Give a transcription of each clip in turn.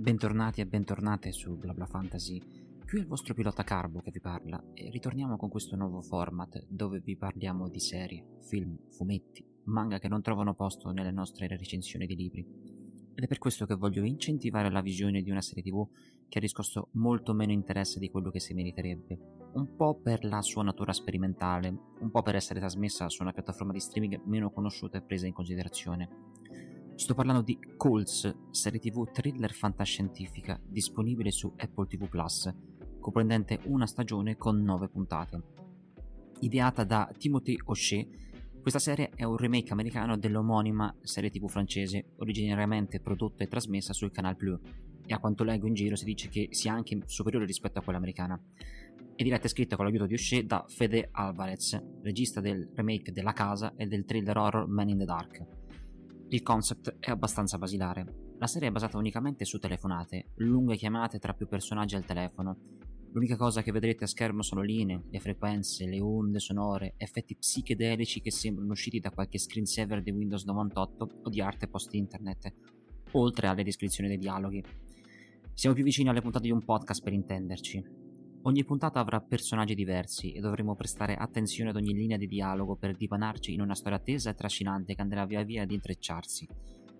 Bentornati e bentornate su BlaBla Fantasy, qui è il vostro pilota Carbo che vi parla e ritorniamo con questo nuovo format dove vi parliamo di serie, film, fumetti, manga che non trovano posto nelle nostre recensioni di libri. Ed è per questo che voglio incentivare la visione di una serie tv che ha riscosso molto meno interesse di quello che si meriterebbe, un po' per la sua natura sperimentale, un po' per essere trasmessa su una piattaforma di streaming meno conosciuta e presa in considerazione Sto parlando di Calls, serie tv thriller fantascientifica disponibile su Apple TV Plus, comprendente una stagione con 9 puntate. Ideata da Timothy O'Shea, questa serie è un remake americano dell'omonima serie tv francese, originariamente prodotta e trasmessa sul Canal Bleu, e a quanto leggo in giro si dice che sia anche superiore rispetto a quella americana. È diretta e scritta con l'aiuto di O'Shea da Fede Alvarez, regista del remake della Casa e del thriller horror Man in the Dark. Il concept è abbastanza basilare. La serie è basata unicamente su telefonate, lunghe chiamate tra più personaggi al telefono. L'unica cosa che vedrete a schermo sono linee, le frequenze, le onde sonore, effetti psichedelici che sembrano usciti da qualche screensaver di Windows 98 o di arte post-internet, oltre alle descrizioni dei dialoghi. Siamo più vicini alle puntate di un podcast per intenderci. Ogni puntata avrà personaggi diversi e dovremo prestare attenzione ad ogni linea di dialogo per dipanarci in una storia tesa e trascinante che andrà via via ad intrecciarsi.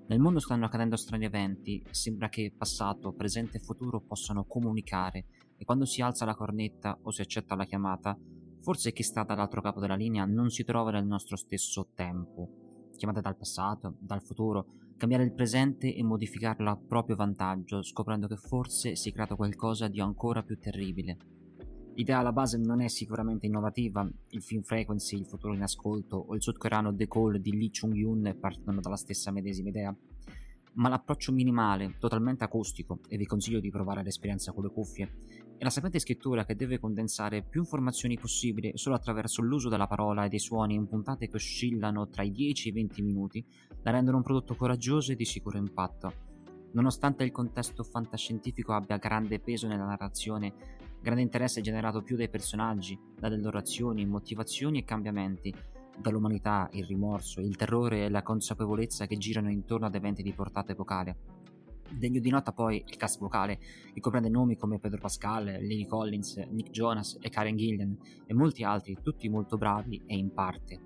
Nel mondo stanno accadendo strani eventi, sembra che passato, presente e futuro possano comunicare e quando si alza la cornetta o si accetta la chiamata, forse chi sta dall'altro capo della linea non si trova nel nostro stesso tempo chiamate dal passato, dal futuro, cambiare il presente e modificarlo a proprio vantaggio, scoprendo che forse si è creato qualcosa di ancora più terribile. L'idea alla base non è sicuramente innovativa, il film Frequency, il futuro in ascolto o il sudcoreano The Call di Lee Chung-yun partono dalla stessa medesima idea ma l'approccio minimale, totalmente acustico, e vi consiglio di provare l'esperienza con le cuffie, e la sapente scrittura che deve condensare più informazioni possibili solo attraverso l'uso della parola e dei suoni in puntate che oscillano tra i 10 e i 20 minuti, la rendono un prodotto coraggioso e di sicuro impatto. Nonostante il contesto fantascientifico abbia grande peso nella narrazione, grande interesse è generato più dai personaggi, dalle loro azioni, motivazioni e cambiamenti, dall'umanità, il rimorso, il terrore e la consapevolezza che girano intorno ad eventi di portata epocale. Degno di nota poi il cast vocale, che comprende nomi come Pedro Pascal, Lily Collins, Nick Jonas e Karen Gillian e molti altri, tutti molto bravi e in parte.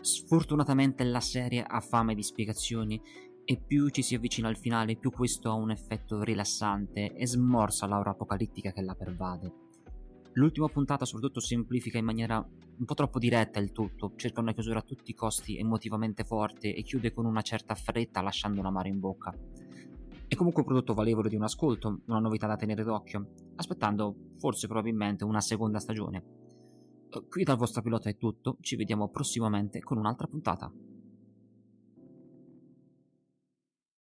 Sfortunatamente la serie ha fame di spiegazioni e più ci si avvicina al finale, più questo ha un effetto rilassante e smorza l'aura apocalittica che la pervade. L'ultima puntata soprattutto semplifica in maniera un po' troppo diretta il tutto, cerca una chiusura a tutti i costi emotivamente forte e chiude con una certa fretta lasciando un amaro in bocca. È comunque un prodotto valevole di un ascolto, una novità da tenere d'occhio, aspettando forse probabilmente una seconda stagione. Qui dal vostro pilota è tutto, ci vediamo prossimamente con un'altra puntata.